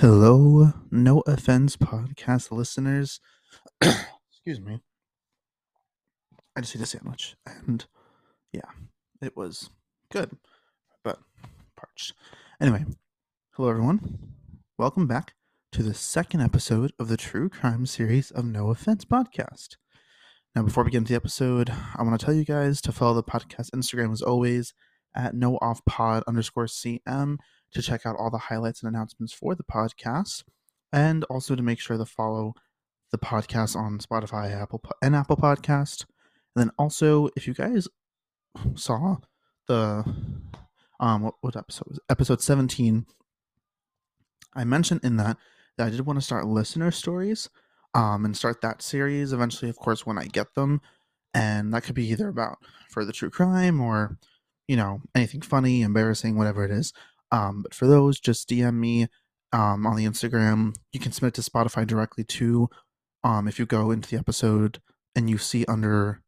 Hello, no offense podcast listeners. Excuse me. I just ate a sandwich and yeah, it was good, but parched. Anyway, hello everyone. Welcome back to the second episode of the True Crime series of No Offense podcast. Now, before we get into the episode, I want to tell you guys to follow the podcast Instagram as always at no off pod underscore cm to check out all the highlights and announcements for the podcast, and also to make sure to follow the podcast on Spotify, Apple, and Apple Podcast. And then also, if you guys saw the um what, what episode was episode 17 i mentioned in that that i did want to start listener stories um and start that series eventually of course when i get them. And that could be either about for the true crime or you know anything funny embarrassing whatever it is um, but for those, just DM me um, on the Instagram. You can submit to Spotify directly too. Um, if you go into the episode and you see under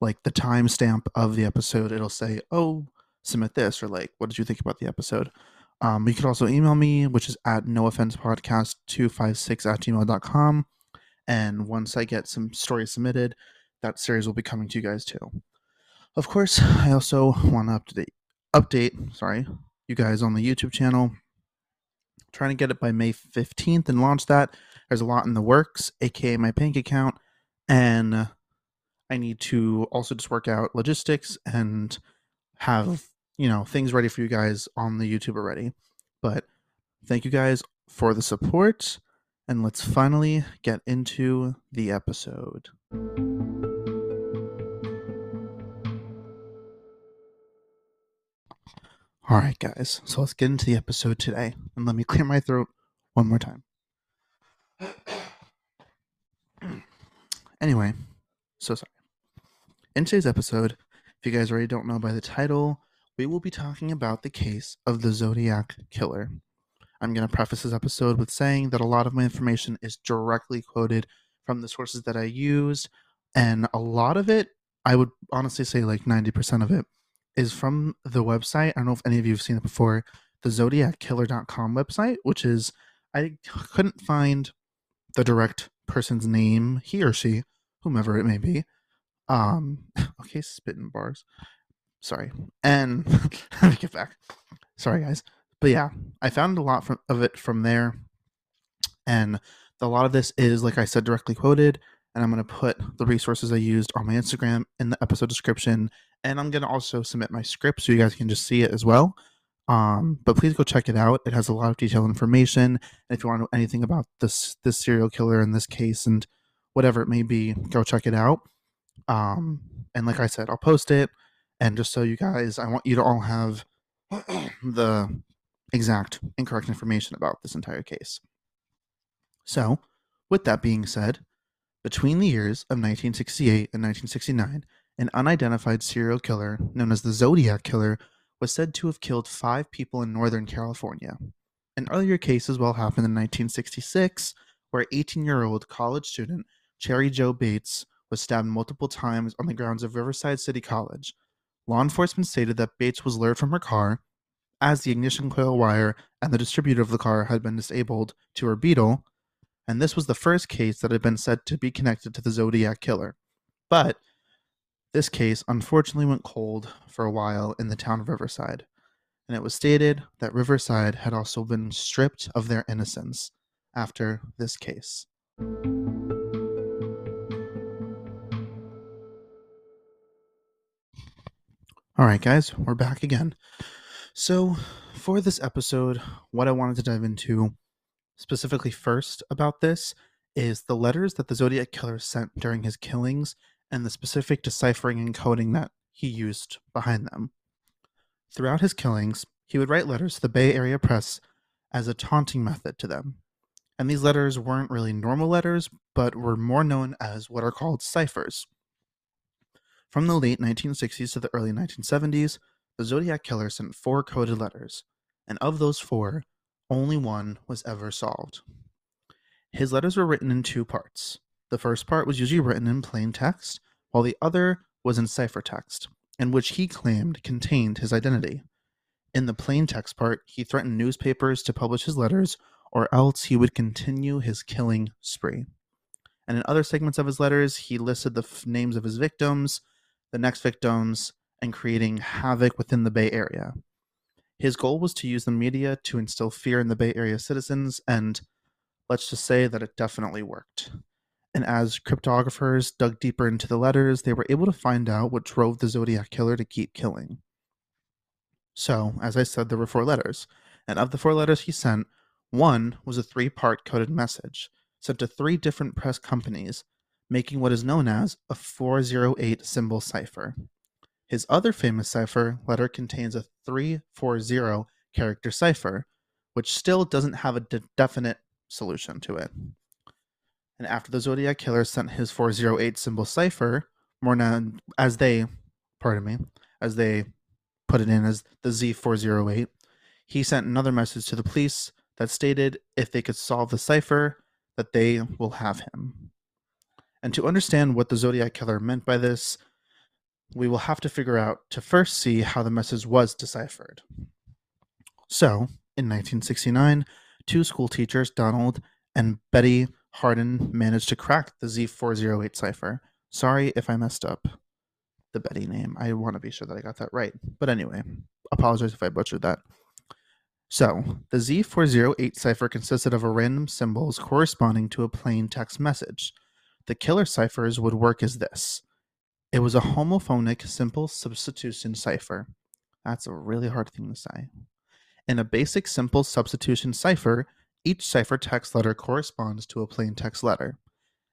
like the timestamp of the episode, it'll say, "Oh, submit this," or like, "What did you think about the episode?" Um, you can also email me, which is at no offense podcast 256 at gmail.com. And once I get some stories submitted, that series will be coming to you guys too. Of course, I also want to update update, sorry, you guys on the YouTube channel. trying to get it by May 15th and launch that. There's a lot in the works, aka my bank account, and uh, I need to also just work out logistics and have, you know, things ready for you guys on the YouTube already. But thank you guys for the support, and let's finally get into the episode. All right, guys. So let's get into the episode today. And let me clear my throat one more time. anyway, so sorry. In today's episode, if you guys already don't know by the title, we will be talking about the case of the Zodiac Killer. I'm going to preface this episode with saying that a lot of my information is directly quoted from the sources that I used, and a lot of it, I would honestly say like 90% of it, is from the website. I don't know if any of you have seen it before, the zodiackiller.com website, which is I couldn't find the direct person's name, he or she, whomever it may be. Um okay, spitting bars. Sorry. And let me get back. Sorry guys. But yeah, I found a lot from, of it from there. And a lot of this is, like I said, directly quoted and I'm going to put the resources I used on my Instagram in the episode description. And I'm going to also submit my script so you guys can just see it as well. Um, but please go check it out. It has a lot of detailed information. And if you want to know anything about this this serial killer in this case and whatever it may be, go check it out. Um, and like I said, I'll post it. And just so you guys, I want you to all have the exact incorrect information about this entire case. So, with that being said, between the years of 1968 and 1969, an unidentified serial killer known as the Zodiac Killer was said to have killed five people in Northern California. An earlier case as well happened in 1966, where 18 year old college student Cheri Jo Bates was stabbed multiple times on the grounds of Riverside City College. Law enforcement stated that Bates was lured from her car as the ignition coil wire and the distributor of the car had been disabled to her Beetle, and this was the first case that had been said to be connected to the Zodiac Killer. But this case unfortunately went cold for a while in the town of Riverside, and it was stated that Riverside had also been stripped of their innocence after this case. All right, guys, we're back again. So, for this episode, what I wanted to dive into specifically first about this is the letters that the Zodiac Killer sent during his killings and the specific deciphering and coding that he used behind them. Throughout his killings, he would write letters to the Bay Area press as a taunting method to them. And these letters weren't really normal letters, but were more known as what are called ciphers. From the late 1960s to the early 1970s, the Zodiac Killer sent four coded letters, and of those four, only one was ever solved. His letters were written in two parts. The first part was usually written in plain text, while the other was in ciphertext, in which he claimed contained his identity. In the plain text part, he threatened newspapers to publish his letters, or else he would continue his killing spree. And in other segments of his letters, he listed the f- names of his victims, the next victims, and creating havoc within the Bay Area. His goal was to use the media to instill fear in the Bay Area citizens, and let's just say that it definitely worked. And as cryptographers dug deeper into the letters, they were able to find out what drove the Zodiac killer to keep killing. So, as I said, there were four letters. And of the four letters he sent, one was a three part coded message sent to three different press companies, making what is known as a 408 symbol cipher. His other famous cipher letter contains a 340 character cipher, which still doesn't have a de- definite solution to it. And after the Zodiac Killer sent his 408 symbol cipher, known as they, pardon me, as they put it in as the Z408, he sent another message to the police that stated if they could solve the cipher, that they will have him. And to understand what the Zodiac Killer meant by this, we will have to figure out to first see how the message was deciphered. So, in 1969, two school teachers, Donald and Betty Harden, managed to crack the Z408 cipher. Sorry if I messed up the Betty name. I want to be sure that I got that right. But anyway, apologize if I butchered that. So, the Z408 cipher consisted of a random symbols corresponding to a plain text message. The killer ciphers would work as this it was a homophonic simple substitution cipher. That's a really hard thing to say. In a basic simple substitution cipher, each ciphertext letter corresponds to a plain text letter.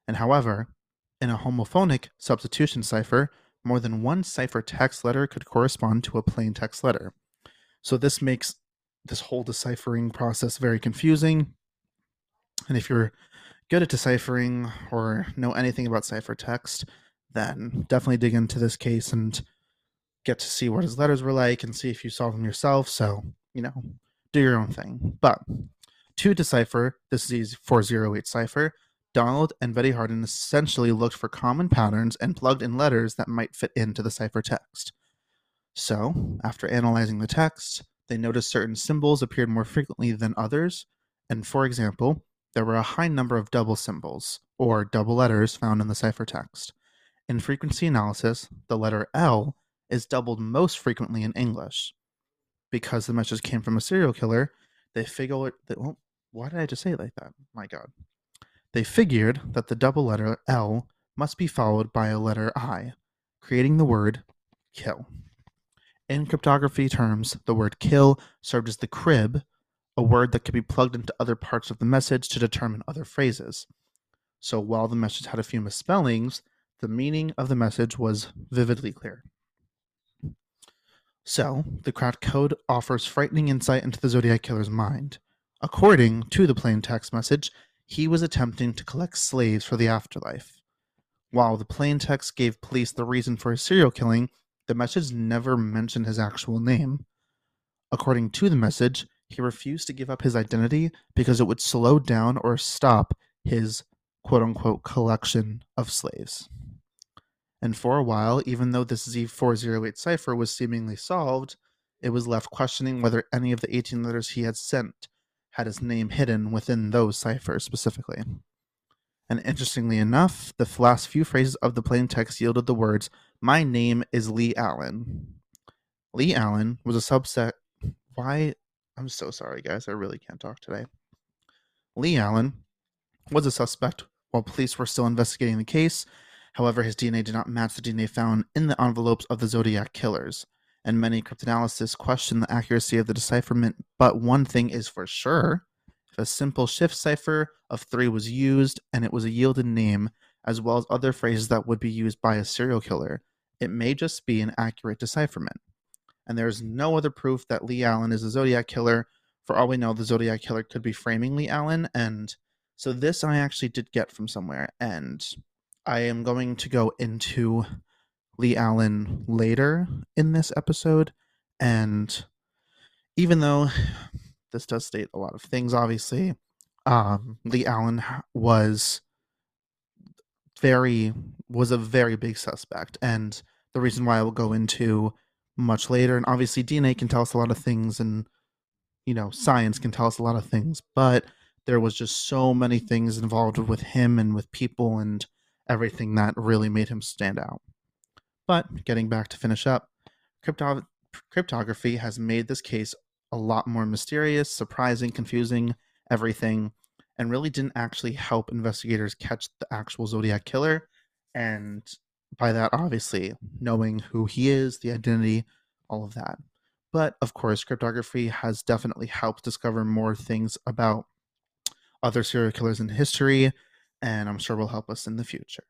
And however, in a homophonic substitution cipher, more than one ciphertext letter could correspond to a plain text letter. So this makes this whole deciphering process very confusing. And if you're good at deciphering or know anything about ciphertext, then definitely dig into this case and get to see what his letters were like and see if you solve them yourself. So, you know, do your own thing. But to decipher this Z408 cipher, Donald and Betty Harden essentially looked for common patterns and plugged in letters that might fit into the ciphertext. So, after analyzing the text, they noticed certain symbols appeared more frequently than others, and for example, there were a high number of double symbols, or double letters, found in the ciphertext. In frequency analysis, the letter L is doubled most frequently in English. Because the message came from a serial killer, they figured that, well, why did I just say it like that? My God. They figured that the double letter L must be followed by a letter I, creating the word kill. In cryptography terms, the word kill served as the crib, a word that could be plugged into other parts of the message to determine other phrases. So while the message had a few misspellings, the meaning of the message was vividly clear. So, the cracked code offers frightening insight into the Zodiac Killer's mind. According to the plain text message, he was attempting to collect slaves for the afterlife. While the plain text gave police the reason for his serial killing, the message never mentioned his actual name. According to the message, he refused to give up his identity because it would slow down or stop his quote unquote collection of slaves. And for a while, even though this Z408 cipher was seemingly solved, it was left questioning whether any of the 18 letters he had sent had his name hidden within those ciphers specifically. And interestingly enough, the last few phrases of the plain text yielded the words, My name is Leigh Allen. Leigh Allen was a subset. Why? I'm so sorry, guys. I really can't talk today. Leigh Allen was a suspect while police were still investigating the case. However, his DNA did not match the DNA found in the envelopes of the Zodiac killers, and many cryptanalysts question the accuracy of the decipherment. But one thing is for sure if a simple shift cipher of three was used and it was a yielded name, as well as other phrases that would be used by a serial killer, it may just be an accurate decipherment. And there is no other proof that Leigh Allen is a Zodiac killer. For all we know, the Zodiac killer could be framing Leigh Allen. And so this I actually did get from somewhere. And I am going to go into Leigh Allen later in this episode. And even though this does state a lot of things, obviously. Um, Leigh Allen was very was a very big suspect, and the reason why I will go into much later. And obviously, DNA can tell us a lot of things, and you know, science can tell us a lot of things, but there was just so many things involved with him and with people and everything that really made him stand out. But getting back to finish up, crypto- cryptography has made this case a lot more mysterious, surprising, confusing, everything, and really didn't actually help investigators catch the actual Zodiac killer. And by that, obviously, knowing who he is, the identity, all of that. But of course, cryptography has definitely helped discover more things about other serial killers in history, and I'm sure will help us in the future.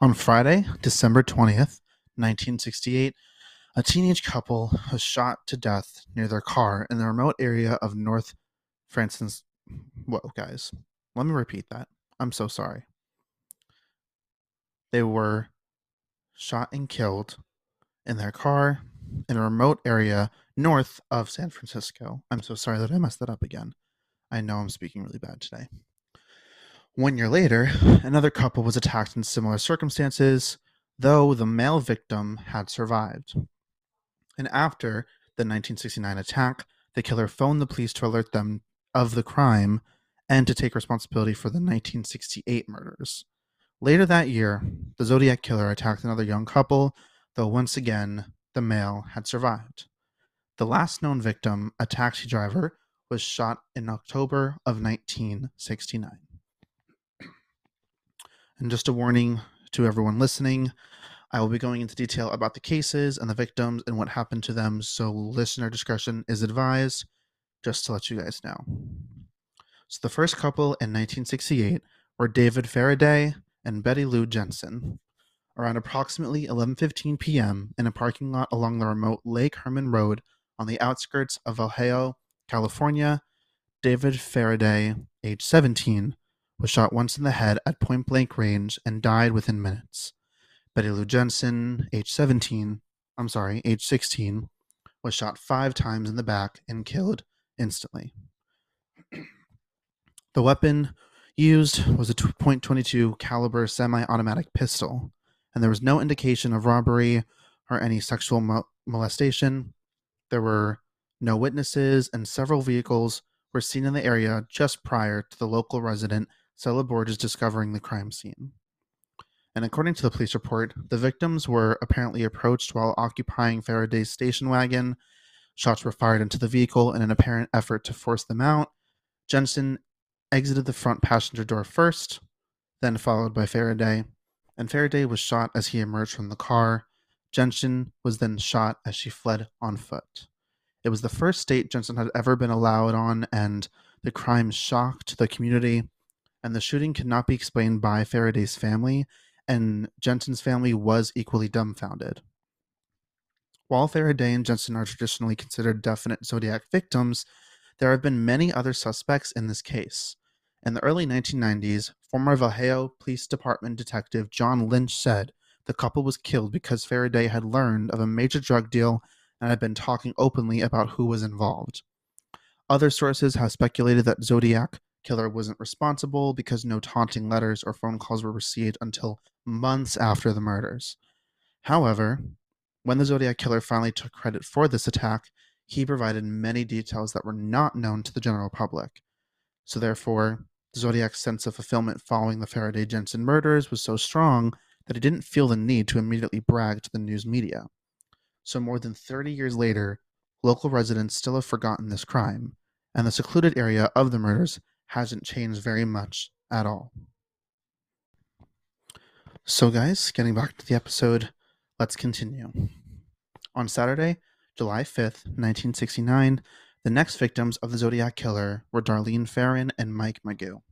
On Friday, December 20th, 1968, a teenage couple was shot to death near their car in the remote area of North Francis. Whoa, guys, let me repeat that. I'm so sorry. They were shot and killed in their car in a remote area north of San Francisco. I'm so sorry that I messed that up again. I know I'm speaking really bad today. One year later, another couple was attacked in similar circumstances, though the male victim had survived. And after the 1969 attack, the killer phoned the police to alert them of the crime and to take responsibility for the 1968 murders. Later that year, the Zodiac killer attacked another young couple, though once again, the male had survived. The last known victim, a taxi driver, was shot in October of 1969. And just a warning to everyone listening I will be going into detail about the cases and the victims and what happened to them, so listener discretion is advised, just to let you guys know. So the first couple in 1968 were David Faraday and Betty Lou Jensen. Around approximately 11:15 p.m. in a parking lot along the remote Lake Herman Road on the outskirts of Vallejo, California, David Faraday, age 17, was shot once in the head at point blank range and died within minutes. Betty Lou Jensen, age 17, I'm sorry, age 16, was shot five times in the back and killed instantly. The weapon used was a .22 caliber semi-automatic pistol, and there was no indication of robbery or any sexual mo- molestation. There were no witnesses, and several vehicles were seen in the area just prior to the local resident Stella Borges discovering the crime scene. And according to the police report, the victims were apparently approached while occupying Faraday's station wagon. Shots were fired into the vehicle in an apparent effort to force them out. Jensen exited the front passenger door first, then followed by Faraday, and Faraday was shot as he emerged from the car. Jensen was then shot as she fled on foot. It was the first state Jensen had ever been allowed on, and the crime shocked the community. And the shooting could not be explained by Faraday's family, and Jensen's family was equally dumbfounded. While Faraday and Jensen are traditionally considered definite Zodiac victims, there have been many other suspects in this case. In the early 1990s, former Vallejo Police Department detective John Lynch said the couple was killed because Faraday had learned of a major drug deal and had been talking openly about who was involved. Other sources have speculated that Zodiac killer wasn't responsible because no taunting letters or phone calls were received until months after the murders. However, when the Zodiac killer finally took credit for this attack, he provided many details that were not known to the general public. So, therefore, Zodiac's sense of fulfillment following the Faraday Jensen murders was so strong that he didn't feel the need to immediately brag to the news media. So, more than 30 years later, local residents still have forgotten this crime, and the secluded area of the murders hasn't changed very much at all. So, guys, getting back to the episode, let's continue. On Saturday, July 5th, 1969, the next victims of the Zodiac Killer were Darlene Ferrin and Mike Mageau.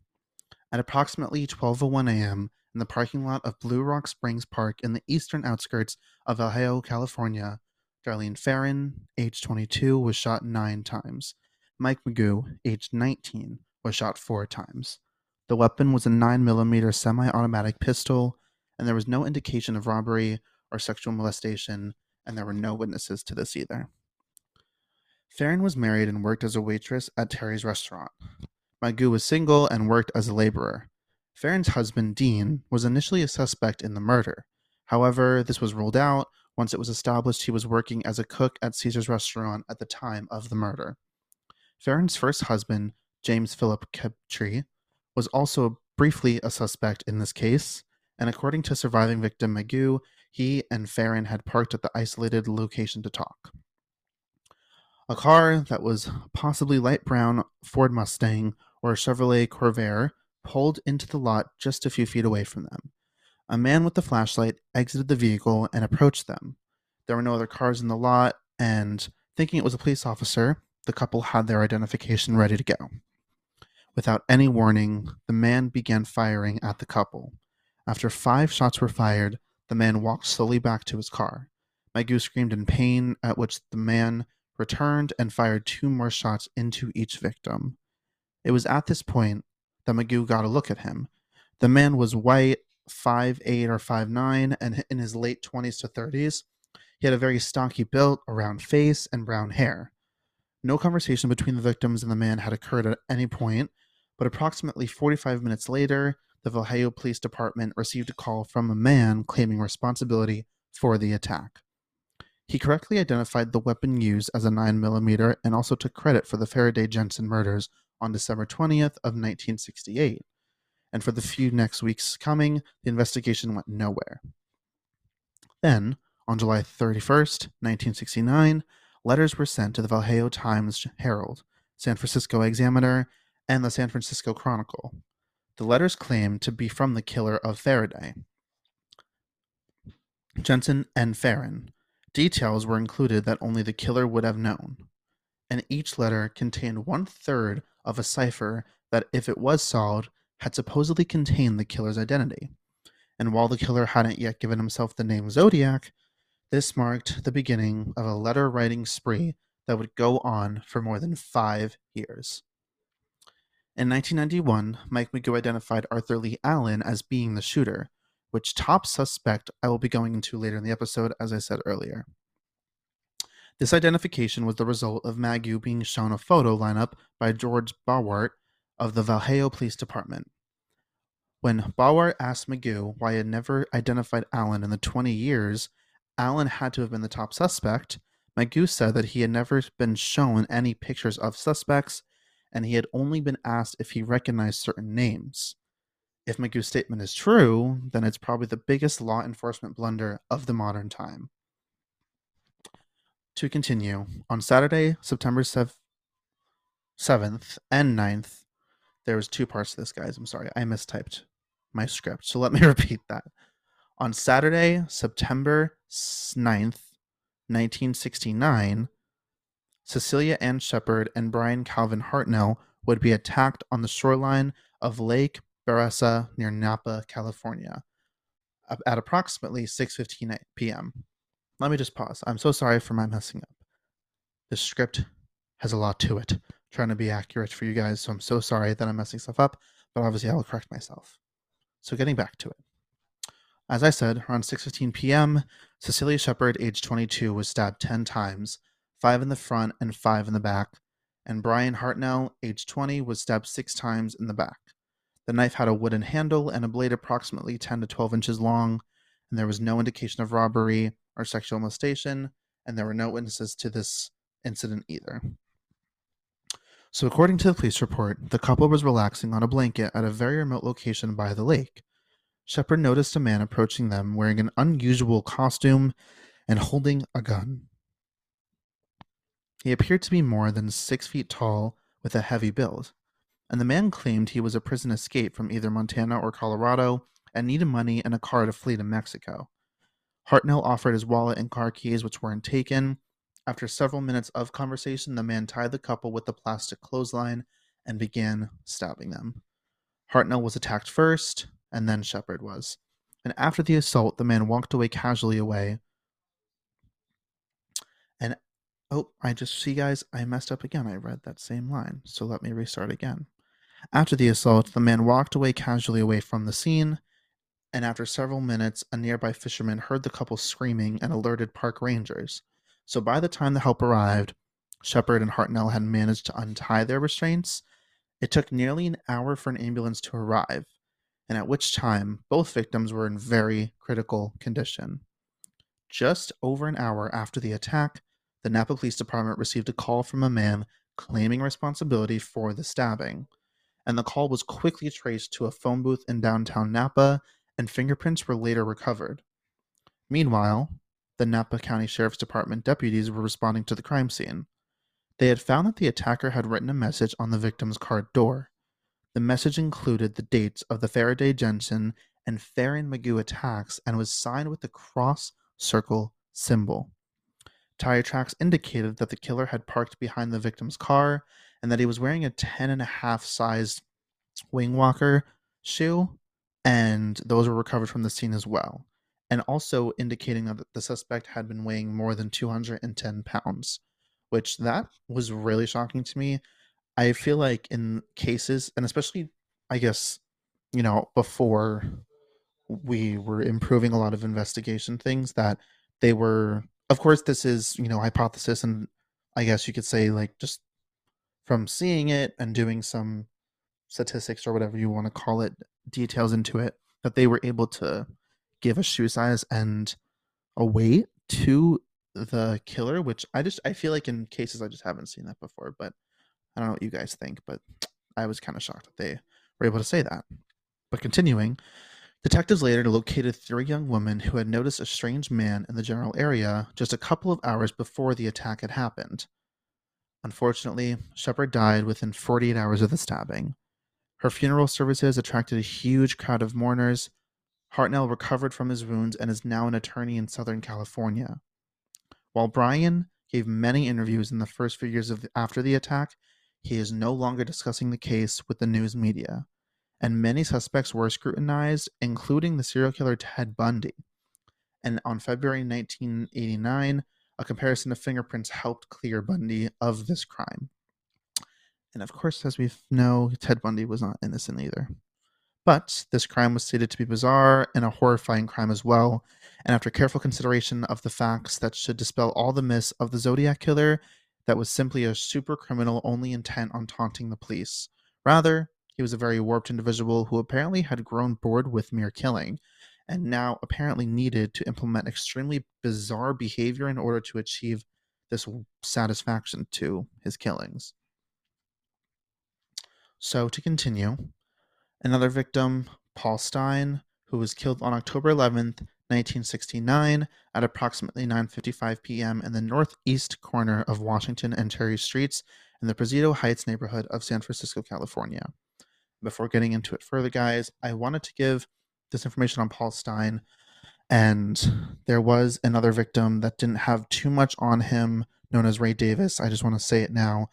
At approximately 12:01 a.m., in the parking lot of Blue Rock Springs Park in the eastern outskirts of Vallejo, California, Darlene Ferrin, age 22, was shot nine times. Mike Mageau, age 19, was shot four times. The weapon was a 9mm semi automatic pistol, and there was no indication of robbery or sexual molestation and there were no witnesses to this either. Ferrin was married and worked as a waitress at Terry's restaurant. Mageau was single and worked as a laborer. Ferrin's husband, Dean, was initially a suspect in the murder. However, this was ruled out once it was established he was working as a cook at Caesar's restaurant at the time of the murder. Ferrin's first husband, James Philip Crabtree, was also briefly a suspect in this case, and according to surviving victim Mageau, he and Ferrin had parked at the isolated location to talk. A car that was possibly light brown Ford Mustang or Chevrolet Corvair pulled into the lot just a few feet away from them. A man with a flashlight exited the vehicle and approached them. There were no other cars in the lot, and thinking it was a police officer, the couple had their identification ready to go. Without any warning, the man began firing at the couple. After five shots were fired, the man walked slowly back to his car. Mageau screamed in pain, at which the man returned and fired two more shots into each victim. It was at this point that Mageau got a look at him. The man was white, five eight or five nine, and in his late 20s to 30s. He had a very stocky build, a round face, and brown hair. No conversation between the victims and the man had occurred at any point, but approximately 45 minutes later, the Vallejo Police Department received a call from a man claiming responsibility for the attack. He correctly identified the weapon used as a 9mm and also took credit for the Faraday Jensen murders on December 20th of 1968. And for the few next weeks coming, the investigation went nowhere. Then, on July 31st, 1969, letters were sent to the Vallejo Times Herald, San Francisco Examiner, and the San Francisco Chronicle. The letters claimed to be from the killer of Faraday, Jensen and Ferrin. Details were included that only the killer would have known, and each letter contained one third of a cipher that, if it was solved, had supposedly contained the killer's identity. And while the killer hadn't yet given himself the name Zodiac, this marked the beginning of a letter writing spree that would go on for more than five years. In 1991, Mike Mageau identified Arthur Leigh Allen as being the shooter, which top suspect I will be going into later in the episode, as I said earlier. This identification was the result of Mageau being shown a photo lineup by George Bawart of the Vallejo Police Department. When Bawart asked Mageau why he had never identified Allen in the 20 years Allen had to have been the top suspect, Mageau said that he had never been shown any pictures of suspects and he had only been asked if he recognized certain names. If Mageau's statement is true, then it's probably the biggest law enforcement blunder of the modern time. To continue, on Saturday, September 7th and 9th, there was two parts to this, guys. I'm sorry, I mistyped my script. So let me repeat that. On Saturday, September 9th, 1969, Cecelia Ann Shepard and Bryan Calvin Hartnell would be attacked on the shoreline of Lake Berryessa near Napa, California, at approximately 6:15 p.m. Let me just pause. I'm so sorry for my messing up. This script has a lot to it trying to be accurate for you guys. So I'm so sorry that I'm messing stuff up, but obviously I will correct myself. So getting back to it. As I said, around 6:15 p.m., Cecelia Shepard, age 22, was stabbed 10 times, 5 in the front and 5 in the back, and Bryan Hartnell, age 20, was stabbed 6 times in the back. The knife had a wooden handle and a blade approximately 10 to 12 inches long, and there was no indication of robbery or sexual molestation, and there were no witnesses to this incident either. So, according to the police report, the couple was relaxing on a blanket at a very remote location by the lake. Shepard noticed a man approaching them wearing an unusual costume and holding a gun. He appeared to be more than six feet tall with a heavy build, and the man claimed he was a prison escape from either Montana or Colorado and needed money and a car to flee to Mexico. Hartnell offered his wallet and car keys, which weren't taken, after several minutes of conversation, the man tied the couple with a plastic clothesline and began stabbing them. Hartnell was attacked first, and then Shepard was. And after the assault, the man walked away casually away. And oh, I just see, guys, I messed up again. I read that same line. So let me restart again. After the assault, the man walked away casually away from the scene. And after several minutes, a nearby fisherman heard the couple screaming and alerted park rangers. So by the time the help arrived, Shepard and Hartnell had managed to untie their restraints, It took nearly an hour for an ambulance to arrive, and at which time both victims were in very critical condition. Just over an hour after the attack, the Napa Police Department received a call from a man claiming responsibility for the stabbing, and the call was quickly traced to a phone booth in downtown Napa, and fingerprints were later recovered. Meanwhile, the Napa County Sheriff's Department deputies were responding to the crime scene. They had found that the attacker had written a message on the victim's car door. The message included the dates of the Faraday Jensen and Ferrin Mageau attacks and was signed with the cross circle symbol. Tire tracks indicated that the killer had parked behind the victim's car and that he was wearing a 10 and a half sized wing walker shoe, and those were recovered from the scene as well, and also indicating that the suspect had been weighing more than 210 pounds, which that was really shocking to me. I feel like in cases, and especially, I guess, you know, before we were improving a lot of investigation things, that they were of course this is you know hypothesis and i guess you could say like just from seeing it and doing some statistics or whatever you want to call it details into it that they were able to give a shoe size and a weight to the killer which i just i feel like in cases i just haven't seen that before but i don't know what you guys think but i was kind of shocked that they were able to say that but continuing Detectives later located three young women who had noticed a strange man in the general area just a couple of hours before the attack had happened. Unfortunately, Shepard died within 48 hours of the stabbing. Her funeral services attracted a huge crowd of mourners. Hartnell recovered from his wounds and is now an attorney in Southern California. While Bryan gave many interviews in the first few years the, after the attack, he is no longer discussing the case with the news media and many suspects were scrutinized, including the serial killer Ted Bundy. And on February 1989, a comparison of fingerprints helped clear Bundy of this crime. And of course, as we know, Ted Bundy was not innocent either. But this crime was stated to be bizarre and a horrifying crime as well. And after careful consideration of the facts that should dispel all the myths of the Zodiac killer, that was simply a super criminal only intent on taunting the police. Rather, he was a very warped individual who apparently had grown bored with mere killing and now apparently needed to implement extremely bizarre behavior in order to achieve this satisfaction to his killings. So, to continue, another victim, Paul Stine, who was killed on October 11th, 1969 at approximately 9:55 p.m. in the northeast corner of Washington and Cherry Streets in the Presidio Heights neighborhood of San Francisco, California before getting into it further, guys, I wanted to give this information on Paul Stine, And there was another victim that didn't have too much on him, known as Ray Davis. I just want to say it now.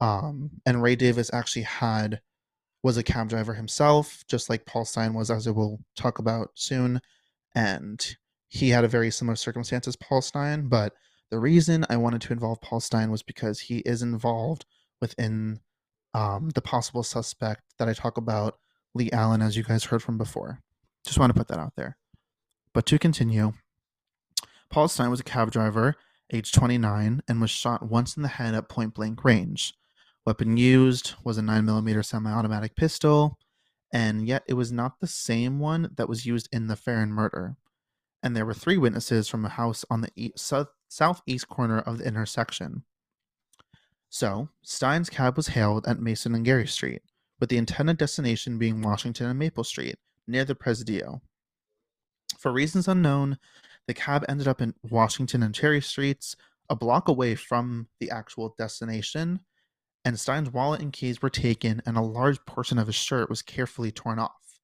Um, and Ray Davis actually had was a cab driver himself, just like Paul Stine was, as I will talk about soon. And he had a very similar circumstance as Paul Stine. But the reason I wanted to involve Paul Stine was because he is involved within um, the possible suspect that I talk about, Leigh Allen, as you guys heard from before. Just want to put that out there. But to continue, Paul Stine was a cab driver, age 29, and was shot once in the head at point blank range. Weapon used was a 9mm semi automatic pistol, and yet it was not the same one that was used in the Ferrin murder. And there were three witnesses from a house on the south, southeast corner of the intersection. So, Stine's cab was hailed at Mason and Geary Street, with the intended destination being Washington and Maple Street, near the Presidio. For reasons unknown, the cab ended up in Washington and Cherry Streets, a block away from the actual destination, and Stine's wallet and keys were taken, and a large portion of his shirt was carefully torn off.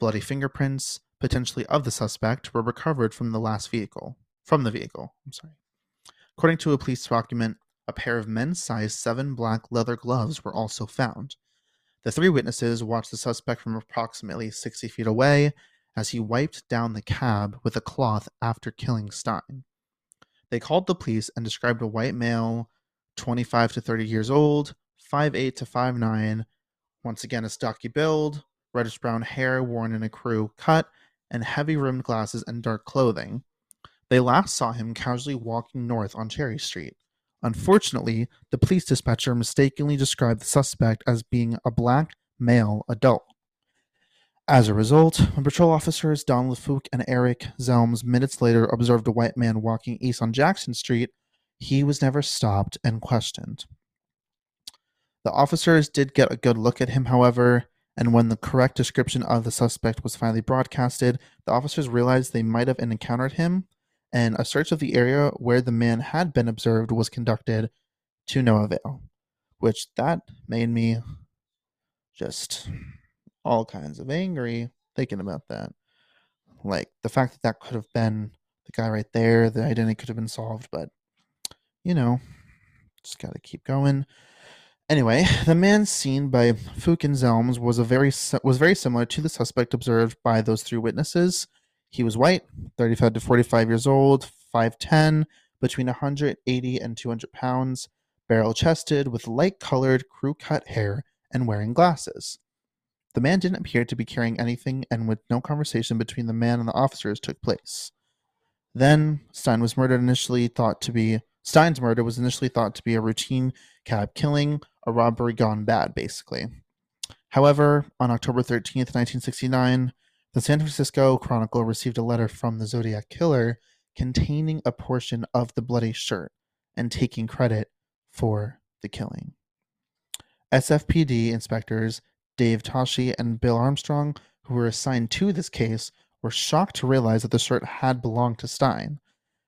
Bloody fingerprints, potentially of the suspect, were recovered from the last vehicle. From the vehicle, I'm sorry. According to a police document, a pair of men's size 7 black leather gloves were also found. The three witnesses watched the suspect from approximately 60 feet away as he wiped down the cab with a cloth after killing Stine. They called the police and described a white male, 25 to 30 years old, 5'8 to 5'9, once again a stocky build, reddish brown hair worn in a crew cut, and heavy rimmed glasses and dark clothing. They last saw him casually walking north on Cherry Street. Unfortunately, the police dispatcher mistakenly described the suspect as being a black male adult. As a result, when patrol officers Don LaFouque and Eric Zelms minutes later observed a white man walking east on Jackson Street, he was never stopped and questioned. The officers did get a good look at him, however, and when the correct description of the suspect was finally broadcasted, the officers realized they might have encountered him, and a search of the area where the man had been observed was conducted to no avail. Which that made me just all kinds of angry thinking about that. Like the fact that that could have been the guy right there, the identity could have been solved, but you know, just got to keep going. Anyway, the man seen by Fouke and Zelms was a very was very similar to the suspect observed by those three witnesses. He was white, 35 to 45 years old, 5'10, between 180 and 200 pounds, barrel chested, with light colored crew cut hair, and wearing glasses. The man didn't appear to be carrying anything, and with no conversation between the man and the officers took place. Then Stine was murdered initially thought to be Stine's murder was initially thought to be a routine cab killing, a robbery gone bad, basically. However, on October 13th, 1969, the San Francisco Chronicle received a letter from the Zodiac Killer containing a portion of the bloody shirt and taking credit for the killing. SFPD inspectors Dave Toschi and Bill Armstrong, who were assigned to this case, were shocked to realize that the shirt had belonged to Stine.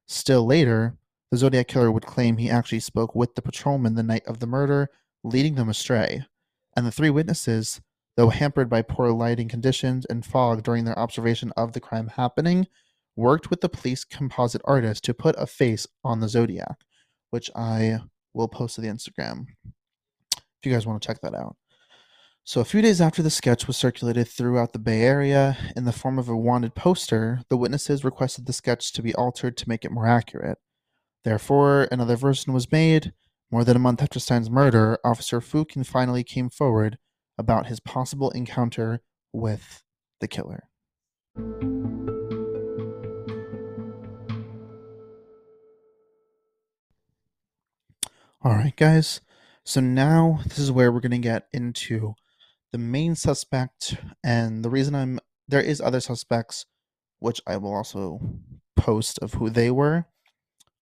Still later, the Zodiac Killer would claim he actually spoke with the patrolman the night of the murder, leading them astray. And the three witnesses, though hampered by poor lighting conditions and fog during their observation of the crime happening, worked with the police composite artist to put a face on the Zodiac, which I will post to the Instagram if you guys want to check that out. So, a few days after the sketch was circulated throughout the Bay Area in the form of a wanted poster, the witnesses requested the sketch to be altered to make it more accurate. Therefore, another version was made. More than a month after Stine's murder, Officer Fouke finally came forward about his possible encounter with the killer. All right, guys. So now this is where we're going to get into the main suspect and the reason I'm there is other suspects which I will also post of who they were.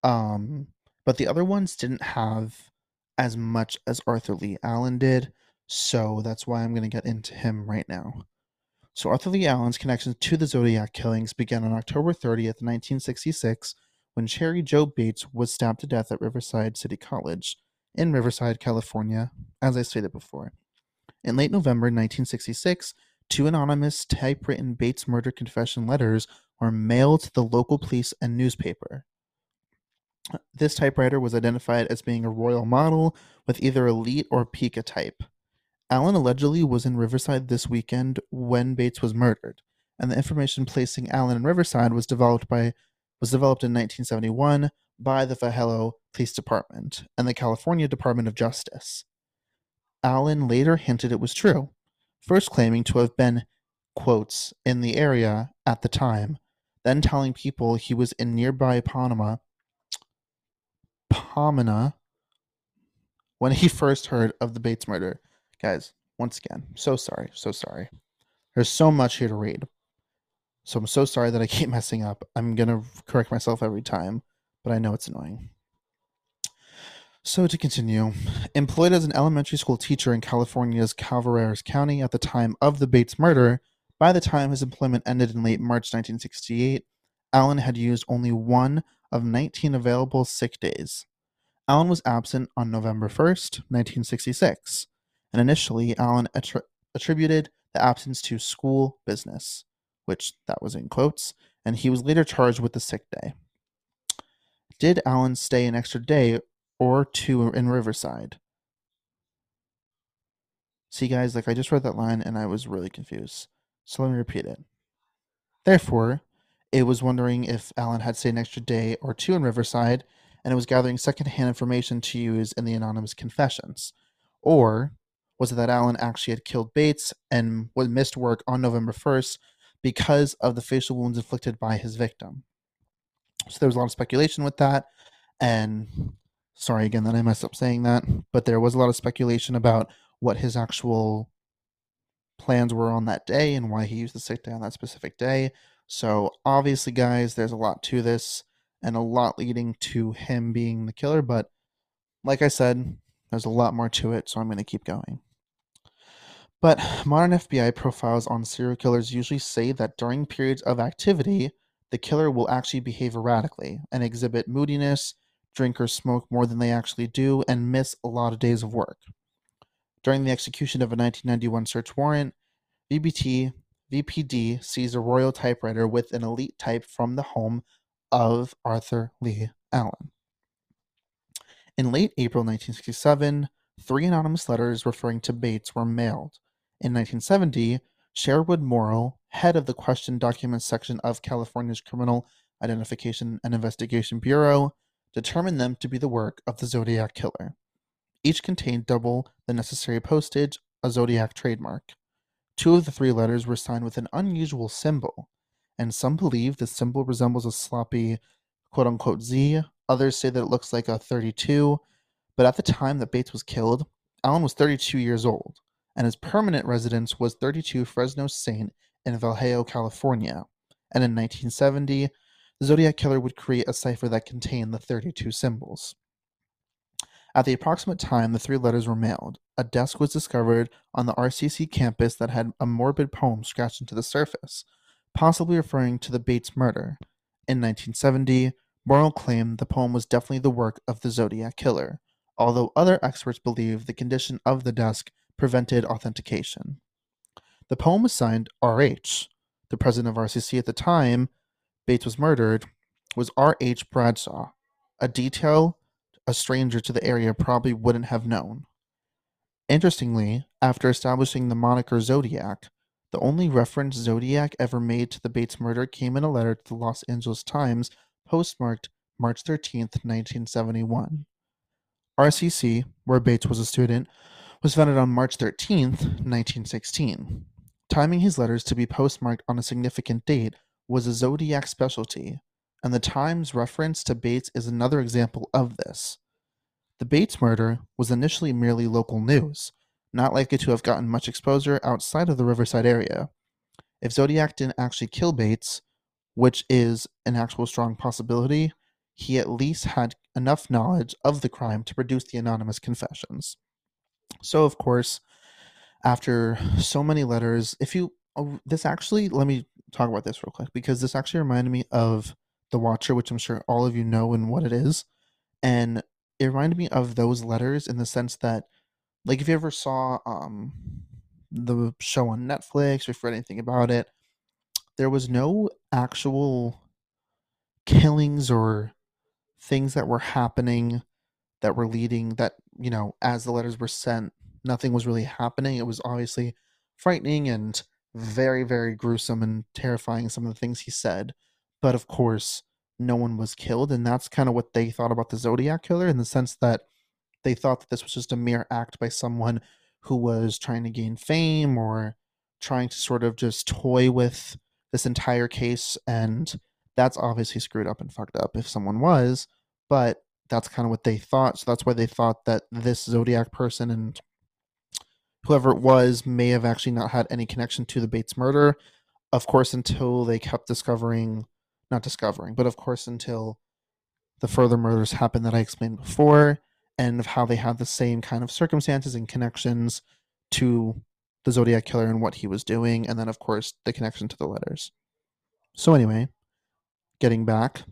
Um but the other ones didn't have as much as Arthur Leigh Allen did, so that's why I'm going to get into him right now. So Arthur Leigh Allen's connections to the Zodiac killings began on October 30th, 1966, when Cheri Jo Bates was stabbed to death at Riverside City College in Riverside, California, as I stated before. In late November 1966, two anonymous typewritten Bates murder confession letters were mailed to the local police and newspaper. This typewriter was identified as being a royal model with either Elite or Pica type. Allen allegedly was in Riverside this weekend when Bates was murdered, and the information placing Allen in Riverside was developed by was developed in 1971 by the Vallejo Police Department and the California Department of Justice. Allen later hinted it was true, first claiming to have been, quotes, in the area at the time, then telling people he was in nearby Panama, Pomona, when he first heard of the Bates murder. Guys, once again, so sorry, so sorry. There's so much here to read. So I'm so sorry that I keep messing up. I'm going to correct myself every time, but I know it's annoying. So to continue, employed as an elementary school teacher in California's Calaveras County at the time of the Bates murder, by the time his employment ended in late March 1968, Allen had used only one of 19 available sick days. Allen was absent on November 1st, 1966, and initially Allen attri- attributed the absence to school business, which that was in quotes, and he was later charged with the sick day. Did Allen stay an extra day or two in Riverside. See, guys, like I just read that line and I was really confused. So let me repeat it. Therefore, it was wondering if Allen had stayed an extra day or two in Riverside and it was gathering secondhand information to use in the anonymous confessions. Or was that Allen actually had killed Bates and was missed work on November 1st because of the facial wounds inflicted by his victim? So there was a lot of speculation with that. And Sorry again that I messed up saying that, but there was a lot of speculation about what his actual plans were on that day and why he used the sick day on that specific day. So, obviously, guys, there's a lot to this and a lot leading to him being the killer, but like I said, there's a lot more to it, so I'm going to keep going. But modern FBI profiles on serial killers usually say that during periods of activity, the killer will actually behave erratically and exhibit moodiness, drink or smoke more than they actually do, and miss a lot of days of work. During the execution of a 1991 search warrant, VBT VPD seized a royal typewriter with an elite type from the home of Arthur Lee Allen. In late April 1967, three anonymous letters referring to Bates were mailed. In 1970, Sherwood Morrill, head of the Question Documents section of California's Criminal Identification and Investigation Bureau, determined them to be the work of the Zodiac Killer. Each contained double the necessary postage, a Zodiac trademark. Two of the three letters were signed with an unusual symbol, and some believe the symbol resembles a sloppy quote unquote Z. Others say that it looks like a 32. But at the time that Bates was killed, Allen was 32 years old and his permanent residence was 32 Fresno Saint in Vallejo, California. And in 1970, the Zodiac Killer would create a cipher that contained the 32 symbols. At the approximate time the three letters were mailed, a desk was discovered on the RCC campus that had a morbid poem scratched into the surface, possibly referring to the Bates murder. In 1970, Morrill claimed the poem was definitely the work of the Zodiac Killer, although other experts believe the condition of the desk prevented authentication. The poem was signed R.H. The president of RCC at the time Bates was murdered was R.H. Bradshaw, a detail a stranger to the area probably wouldn't have known. Interestingly, after establishing the moniker Zodiac, the only reference Zodiac ever made to the Bates murder came in a letter to the Los Angeles Times postmarked March 13, 1971. RCC, where Bates was a student, was founded on March 13, 1916. Timing his letters to be postmarked on a significant date was a zodiac specialty, and the Times reference to Bates is another example of this. The Bates murder was initially merely local news, not likely to have gotten much exposure outside of the Riverside area. If Zodiac didn't actually kill Bates, which is an actual strong possibility, he at least had enough knowledge of the crime to produce the anonymous confessions. So, of course, after so many letters, if you, oh, this actually, let me talk about this real quick because this actually reminded me of The Watcher, which I'm sure all of you know and what it is. And it reminded me of those letters in the sense that, like, if you ever saw um, the show on Netflix or if you read anything about it, there was no actual killings or things that were happening that were leading that you know as the letters were sent nothing was really happening. It was obviously frightening and very very gruesome and terrifying some of the things he said. But of course no one was killed and that's kind of what they thought about the zodiac killer in the sense that they thought that this was just a mere act by someone who was trying to gain fame or trying to sort of just toy with this entire case and that's obviously screwed up and fucked up if someone was. But that's kind of what they thought. So that's why they thought that this Zodiac person and whoever it was may have actually not had any connection to the Bates murder. Of course, until they kept discovering, not discovering, but of course, until the further murders happened that I explained before, and of how they had the same kind of circumstances and connections to the Zodiac killer and what he was doing, and then, of course, the connection to the letters. So, anyway, getting back,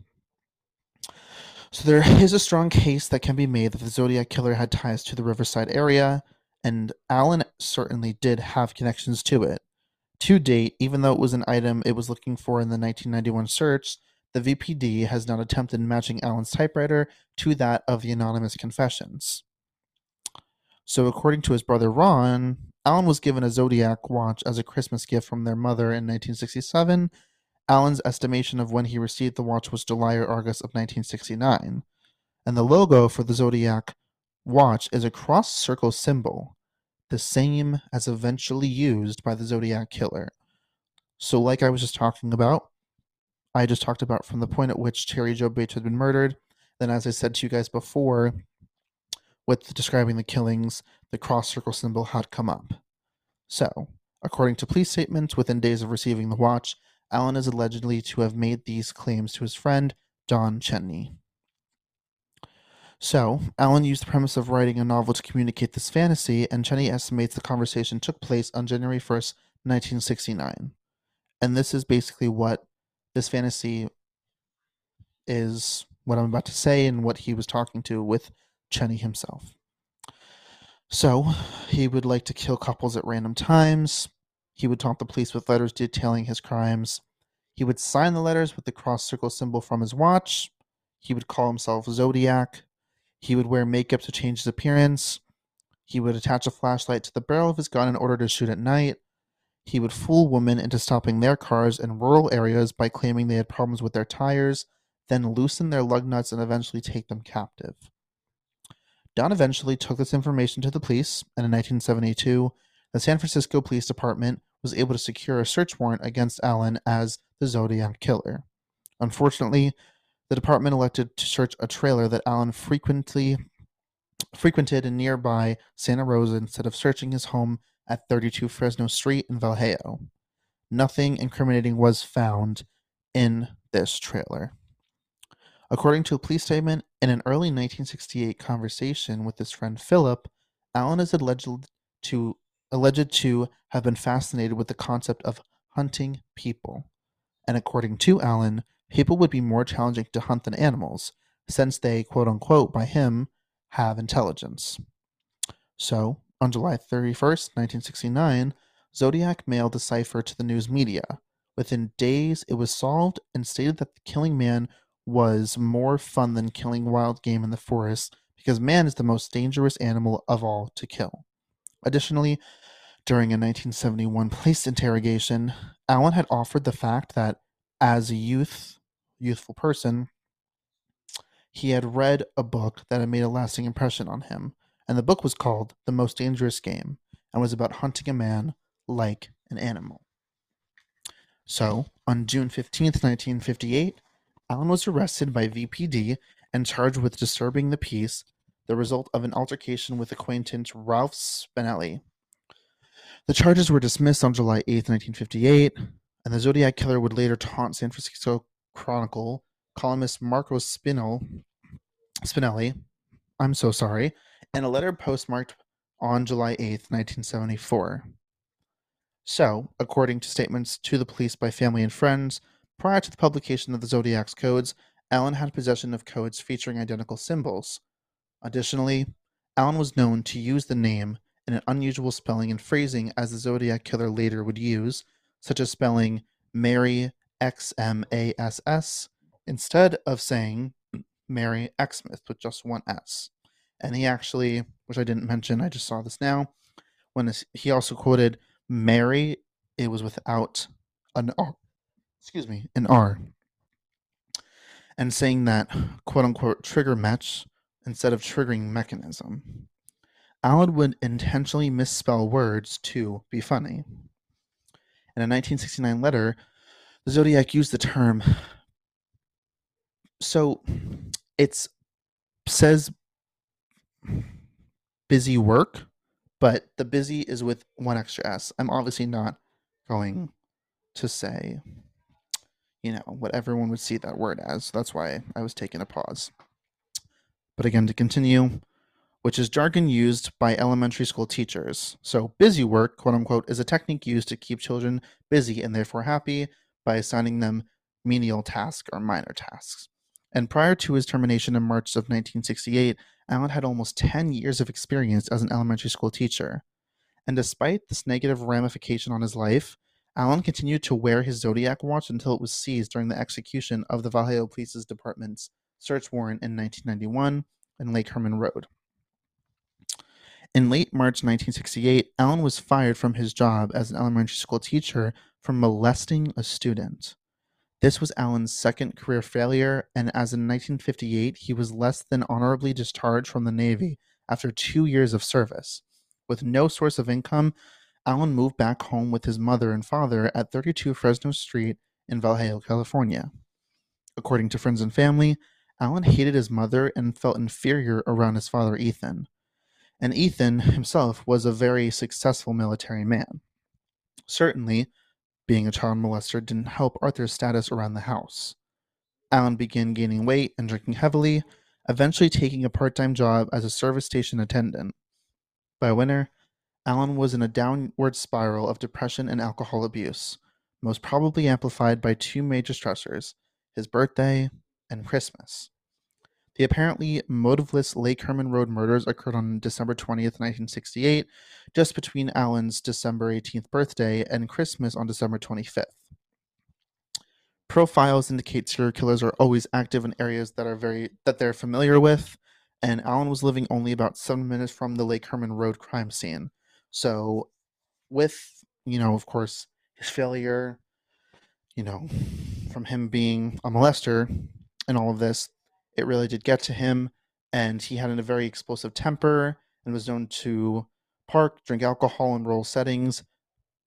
so there is a strong case that can be made that the Zodiac killer had ties to the Riverside area, and Allen certainly did have connections to it. To date, even though it was an item it was looking for in the 1991 search, the VPD has not attempted matching Allen's typewriter to that of the anonymous confessions. So, according to his brother Ron, Allen was given a Zodiac watch as a Christmas gift from their mother in 1967 Allen's estimation of when he received the watch was July or August of 1969, and the logo for the Zodiac watch is a cross circle symbol, the same as eventually used by the Zodiac killer. So, like I was just talking about, I just talked about from the point at which Cheri Jo Bates had been murdered. Then, as I said to you guys before, with describing the killings, the cross circle symbol had come up. So, according to police statements, within days of receiving the watch, Allen is allegedly to have made these claims to his friend, Don Cheney. So, Allen used the premise of writing a novel to communicate this fantasy, and Cheney estimates the conversation took place on January 1st, 1969. And this is basically what this fantasy is what I'm about to say and what he was talking to with Cheney himself. So, he would like to kill couples at random times. He would taunt the police with letters detailing his crimes. He would sign the letters with the cross circle symbol from his watch. He would call himself Zodiac. He would wear makeup to change his appearance. He would attach a flashlight to the barrel of his gun in order to shoot at night. He would fool women into stopping their cars in rural areas by claiming they had problems with their tires, then loosen their lug nuts and eventually take them captive. Don eventually took this information to the police, and in 1972, the San Francisco Police Department was able to secure a search warrant against Allen as the Zodiac Killer. Unfortunately, the department elected to search a trailer that Allen frequently frequented in nearby Santa Rosa instead of searching his home at 32 Fresno Street in Vallejo. Nothing incriminating was found in this trailer. According to a police statement, in an early 1968 conversation with his friend Philip, Allen is alleged to alleged to have been fascinated with the concept of hunting people. And according to Allen, people would be more challenging to hunt than animals, since they, quote unquote, by him, have intelligence. So, on July 31st, 1969, Zodiac mailed the cipher to the news media. Within days, it was solved and stated that the killing man was more fun than killing wild game in the forest because man is the most dangerous animal of all to kill. Additionally, during a 1971 police interrogation, Allen had offered the fact that as a youth, youthful person, he had read a book that had made a lasting impression on him, and the book was called The Most Dangerous Game and was about hunting a man like an animal. So, on June 15th, 1958, Allen was arrested by VPD and charged with disturbing the peace, the result of an altercation with acquaintance Ralph Spinelli. The charges were dismissed on July 8, 1958, and the Zodiac Killer would later taunt San Francisco Chronicle columnist Marco Spinell, Spinelli, I'm so sorry, in a letter postmarked on July 8, 1974. So, according to statements to the police by family and friends, Prior to the publication of the Zodiac's codes, Allen had possession of codes featuring identical symbols. Additionally, Allen was known to use the name in an unusual spelling and phrasing as the Zodiac killer later would use, such as spelling Merry X M A S S instead of saying Merry Xmas with just one S. And he actually, which I didn't mention, I just saw this now, when he also quoted Mary, it was without an R excuse me, an R, and saying that quote unquote trigger match instead of triggering mechanism. Allen would intentionally misspell words to be funny. In a 1969 letter, the Zodiac used the term. So it says busy work, but the busy is with one extra S. I'm obviously not going to say you know, what everyone would see that word as. That's why I was taking a pause. But again, to continue, which is jargon used by elementary school teachers. So, busy work, quote unquote, is a technique used to keep children busy and therefore happy by assigning them menial tasks or minor tasks. And prior to his termination in March of 1968, Allen had almost 10 years of experience as an elementary school teacher. And despite this negative ramification on his life, Allen continued to wear his Zodiac watch until it was seized during the execution of the Vallejo Police Department's search warrant in 1991 in Lake Herman Road. In late March 1968, Allen was fired from his job as an elementary school teacher for molesting a student. This was Allen's second career failure, and as in 1958, he was less than honorably discharged from the Navy after two years of service. With no source of income, Allen moved back home with his mother and father at 32 Fresno Street in Vallejo, California. According to friends and family, Allen hated his mother and felt inferior around his father, Ethan. And Ethan himself was a very successful military man. Certainly, being a child molester didn't help Arthur's status around the house. Allen began gaining weight and drinking heavily, eventually taking a part time job as a service station attendant. By winter, Allen was in a downward spiral of depression and alcohol abuse, most probably amplified by two major stressors his birthday and Christmas. The apparently motiveless Lake Herman Road murders occurred on December 20th, 1968, just between Allen's December 18th birthday and Christmas on December 25th. Profiles indicate serial killers are always active in areas that are very that they're familiar with, and Allen was living only about seven minutes from the Lake Herman Road crime scene. So, with you know, of course, his failure, you know, from him being a molester and all of this, it really did get to him, and he had a very explosive temper and was known to park, drink alcohol in rural settings,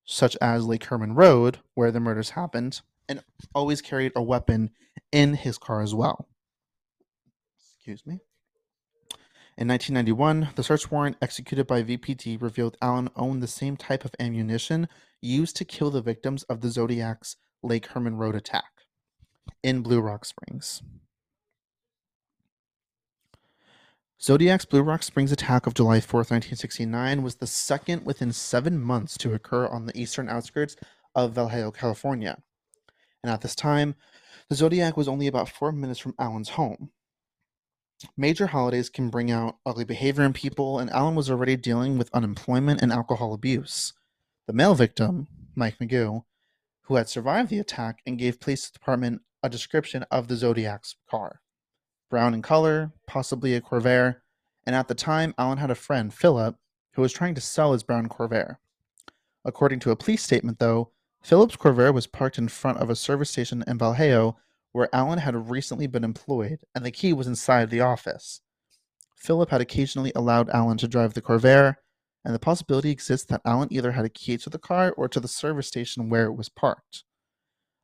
such as Lake Herman Road, where the murders happened, and always carried a weapon in his car as well. Excuse me. In 1991, the search warrant executed by VPD revealed Allen owned the same type of ammunition used to kill the victims of the Zodiac's Lake Herman Road attack in Blue Rock Springs. Zodiac's Blue Rock Springs attack of July 4, 1969 was the second within seven months to occur on the eastern outskirts of Vallejo, California. And at this time, the Zodiac was only about four minutes from Allen's home. Major holidays can bring out ugly behavior in people, and Allen was already dealing with unemployment and alcohol abuse. The male victim, Mike Mageau, who had survived the attack and gave police department a description of the Zodiac's car brown in color, possibly a Corvair, and at the time, Allen had a friend, Philip, who was trying to sell his brown Corvair. According to a police statement, though, Philip's Corvair was parked in front of a service station in Vallejo where Allen had recently been employed, and the key was inside the office. Philip had occasionally allowed Allen to drive the Corvair, and the possibility exists that Allen either had a key to the car or to the service station where it was parked.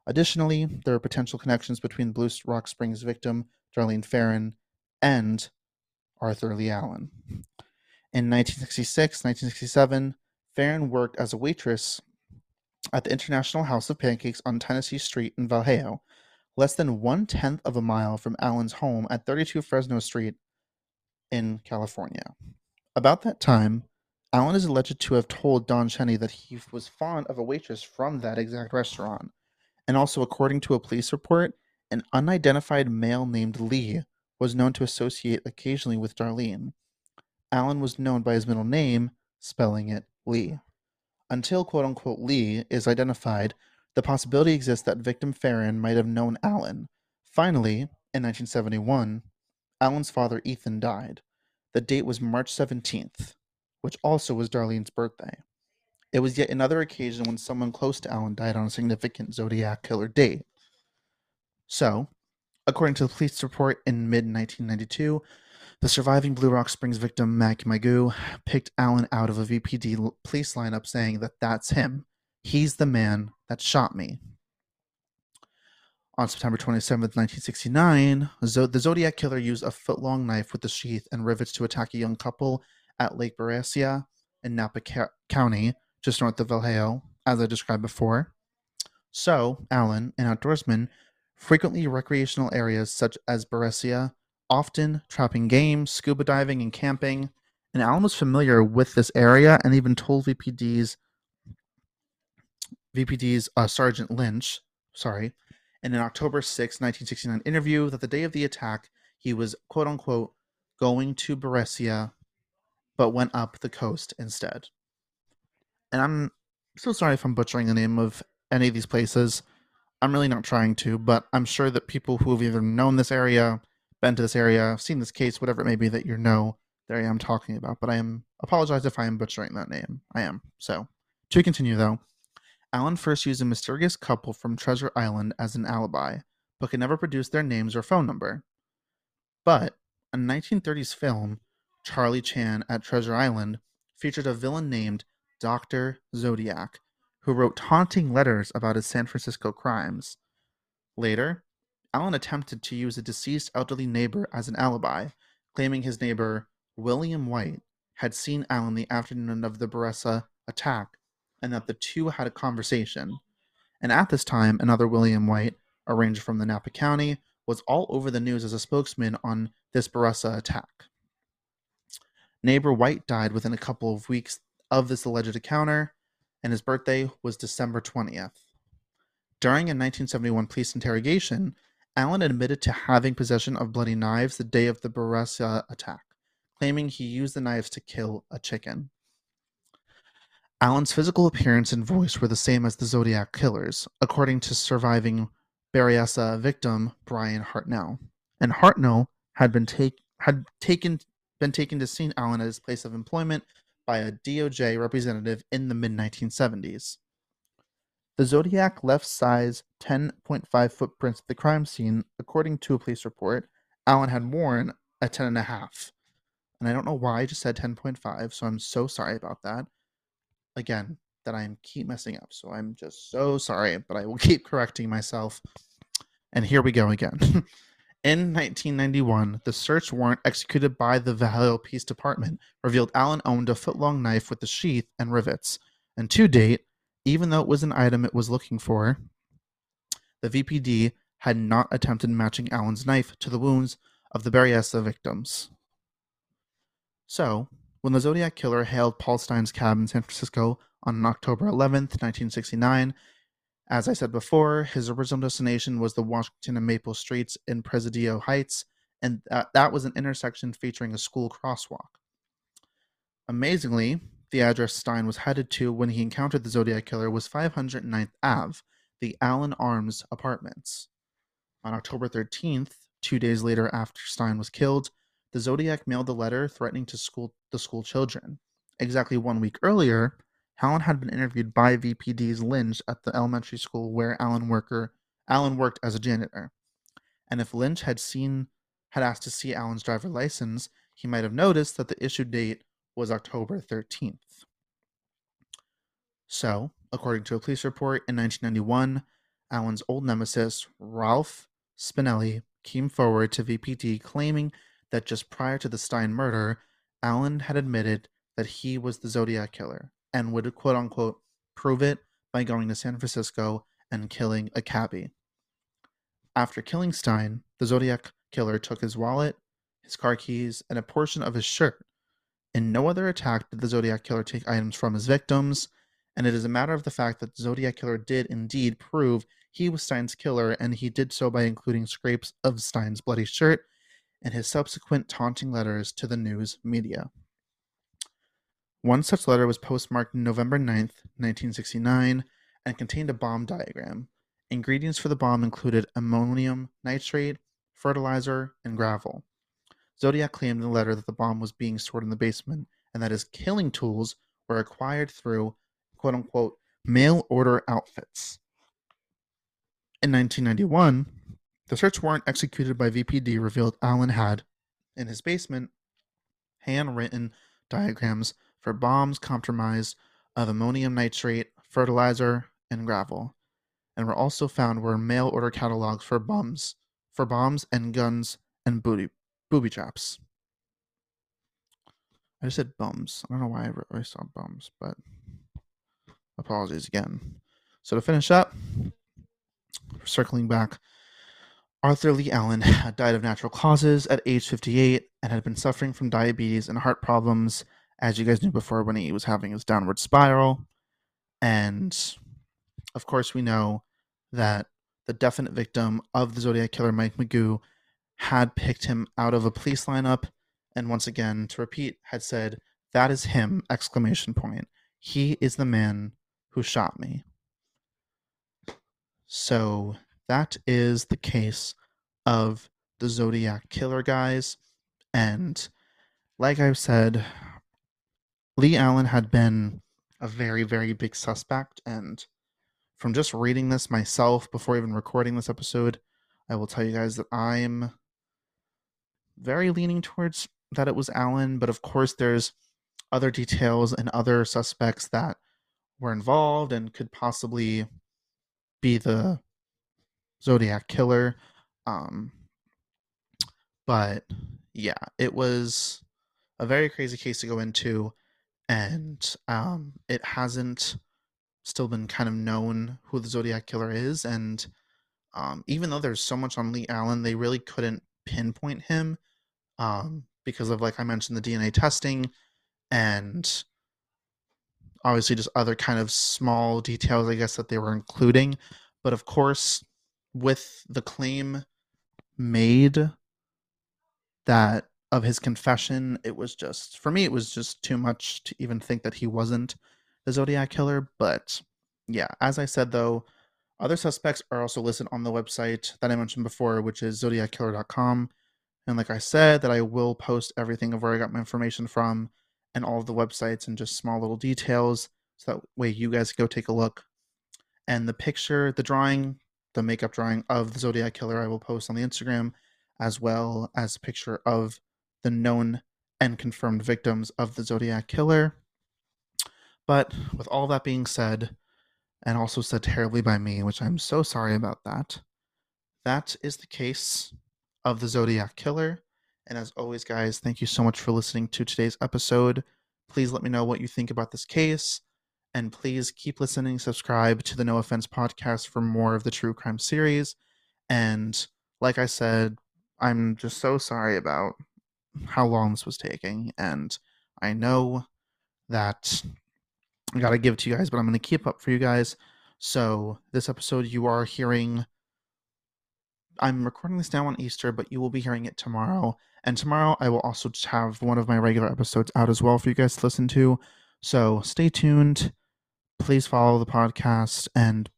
Additionally, there are potential connections between Blue Rock Springs victim Darlene Ferrin, and Arthur Lee Allen. In 1966 1967, Ferrin worked as a waitress at the International House of Pancakes on Tennessee Street in Vallejo, less than one tenth of a mile from Allen's home at 32 Fresno Street in California. About that time, Allen is alleged to have told Don Cheney that he was fond of a waitress from that exact restaurant. And also, according to a police report, an unidentified male named Lee was known to associate occasionally with Darlene. Allen was known by his middle name, spelling it Lee. Until quote unquote Lee is identified, the possibility exists that victim Ferrin might have known Allen. Finally, in 1971, Allen's father Ethan died. The date was March 17th, which also was Darlene's birthday. It was yet another occasion when someone close to Allen died on a significant Zodiac killer date. So, according to the police report in mid 1992, the surviving Blue Rock Springs victim, Mac Mageau, picked Allen out of a VPD police lineup saying that that's him. He's the man that shot me. On September 27, 1969, the Zodiac killer used a foot long knife with the sheath and rivets to attack a young couple at Lake Berryessa in Napa County, just north of Vallejo, as I described before. So, Allen, an outdoorsman, frequently recreational areas such as Berryessa, often trapping game, scuba diving, and camping. And Allen was familiar with this area and even told VPD's VPD's uh, Sergeant Lynch, sorry, in an October 6, 1969 interview that the day of the attack, he was quote unquote going to Berryessa, but went up the coast instead. And I'm so sorry if I'm butchering the name of any of these places. I'm really not trying to, but I'm sure that people who have either known this area, been to this area, seen this case, whatever it may be that you know the area I'm talking about. But I am apologize if I am butchering that name. I am. So to continue though, Allen first used a mysterious couple from Treasure Island as an alibi, but could never produce their names or phone number. But a 1930s film, Charlie Chan at Treasure Island, featured a villain named Dr. Zodiac, who wrote taunting letters about his San Francisco crimes. Later, Allen attempted to use a deceased elderly neighbor as an alibi, claiming his neighbor, William White, had seen Allen the afternoon of the Berryessa attack and that the two had a conversation. And at this time, another William White, a ranger from the Napa County, was all over the news as a spokesman on this Berryessa attack. Neighbor White died within a couple of weeks of this alleged encounter, and his birthday was December 20th. During a 1971 police interrogation, Allen admitted to having possession of bloody knives the day of the Berryessa attack, claiming he used the knives to kill a chicken. Allen's physical appearance and voice were the same as the Zodiac killers, according to surviving Berryessa victim Bryan Hartnell. And Hartnell had been take, had taken been taken to see Allen at his place of employment by a DOJ representative in the mid 1970s. The Zodiac left size 10.5 footprints at the crime scene. According to a police report, Allen had worn a 10.5. And I don't know why I just said 10.5, so I'm so sorry about that. Again, that I keep messing up. So I'm just so sorry, but I will keep correcting myself. And here we go again. In 1991, the search warrant executed by the Vallejo Police Department revealed Allen owned a foot-long knife with a sheath and rivets. And to date, even though it was an item it was looking for, the VPD had not attempted matching Allen's knife to the wounds of the Berryessa victims. So, when the Zodiac Killer hailed Paul Stine's cab in San Francisco on October 11th, 1969, as I said before, his original destination was the Washington and Maple Streets in Presidio Heights, and that, was an intersection featuring a school crosswalk. Amazingly, the address Stine was headed to when he encountered the Zodiac Killer was 509th Ave, the Allen Arms Apartments. On October 13th, two days later after Stine was killed, the Zodiac mailed a letter threatening to school the school children. Exactly one week earlier, Allen had been interviewed by VPD's Lynch at the elementary school where Allen worker Allen worked as a janitor. And if Lynch had seen had asked to see Allen's driver license, he might have noticed that the issue date was October 13th. So, according to a police report in 1991, Allen's old nemesis, Ralph Spinelli, came forward to VPD claiming that just prior to the Stine murder, Allen had admitted that he was the Zodiac killer and would quote unquote prove it by going to San Francisco and killing a cabbie. After killing Stine, the Zodiac killer took his wallet, his car keys, and a portion of his shirt. In no other attack did the Zodiac killer take items from his victims, and it is a matter of the fact that the Zodiac killer did indeed prove he was Stine's killer, and he did so by including scrapes of Stine's bloody shirt in his subsequent taunting letters to the news media. One such letter was postmarked November 9th, 1969, and contained a bomb diagram. Ingredients for the bomb included ammonium nitrate, fertilizer, and gravel. Zodiac claimed in the letter that the bomb was being stored in the basement and that his killing tools were acquired through quote unquote mail order outfits. In 1991, the search warrant executed by VPD revealed Allen had, in his basement, handwritten diagrams for bombs comprised of ammonium nitrate, fertilizer, and gravel, and were also found were mail order catalogs for bombs, for bombs and guns and booty booby traps. I just said bums. I don't know why I, I saw bums, but apologies again. So to finish up, circling back, Arthur Lee Allen died of natural causes at age 58 and had been suffering from diabetes and heart problems as you guys knew before when he was having his downward spiral. And of course, we know that the definite victim of the Zodiac killer, Mike Mageau, had picked him out of a police lineup. And once again, to repeat, had said, That is him! Exclamation point. He is the man who shot me. So that is the case of the Zodiac killer, guys. And like I've said, Lee Allen had been a very, very big suspect. And from just reading this myself before even recording this episode, I will tell you guys that I'm very leaning towards that it was Allen. But of course, there's other details and other suspects that were involved and could possibly be the Zodiac killer. Um, but yeah, it was a very crazy case to go into, and um, it hasn't still been kind of known who the Zodiac killer is, and um, even though there's so much on Lee Allen, they really couldn't pinpoint him um, because of, like I mentioned, the DNA testing and obviously just other kind of small details, I guess, that they were including. But of course, with the claim made that of his confession, it was just, for me, it was just too much to even think that he wasn't the Zodiac killer. But yeah, as I said, though, other suspects are also listed on the website that I mentioned before, which is zodiackiller.com. And like I said, that I will post everything of where I got my information from and all of the websites and just small little details so that way you guys go take a look. And the picture, the drawing, the makeup drawing of the Zodiac Killer, I will post on the Instagram, as well as a picture of the known and confirmed victims of the Zodiac Killer. But with all that being said, and also said terribly by me, which I'm so sorry about that, that is the case of the Zodiac Killer. And as always, guys, thank you so much for listening to today's episode. Please let me know what you think about this case. And please keep listening, subscribe to the No Offense podcast for more of the true crime series. And like I said, I'm just so sorry about how long this was taking. And I know that I got to give it to you guys, but I'm to keep up for you guys. So, this episode, you are hearing. I'm recording this now on Easter, but you will be hearing it tomorrow. And tomorrow, I will also have one of my regular episodes out as well for you guys to listen to. So, stay tuned. Please follow the podcast and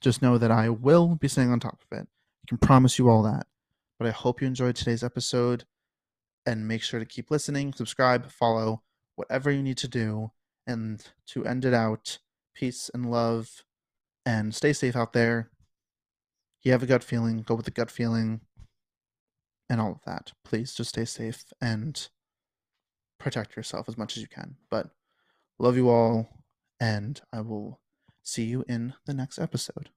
just know that I will be staying on top of it. I can promise you all that. But I hope you enjoyed today's episode and make sure to keep listening, subscribe, follow, whatever you need to do. And to end it out, peace and love, and stay safe out there. You have a gut feeling, go with the gut feeling, and all of that. Please just stay safe and protect yourself as much as you can. But love you all, and I will see you in the next episode.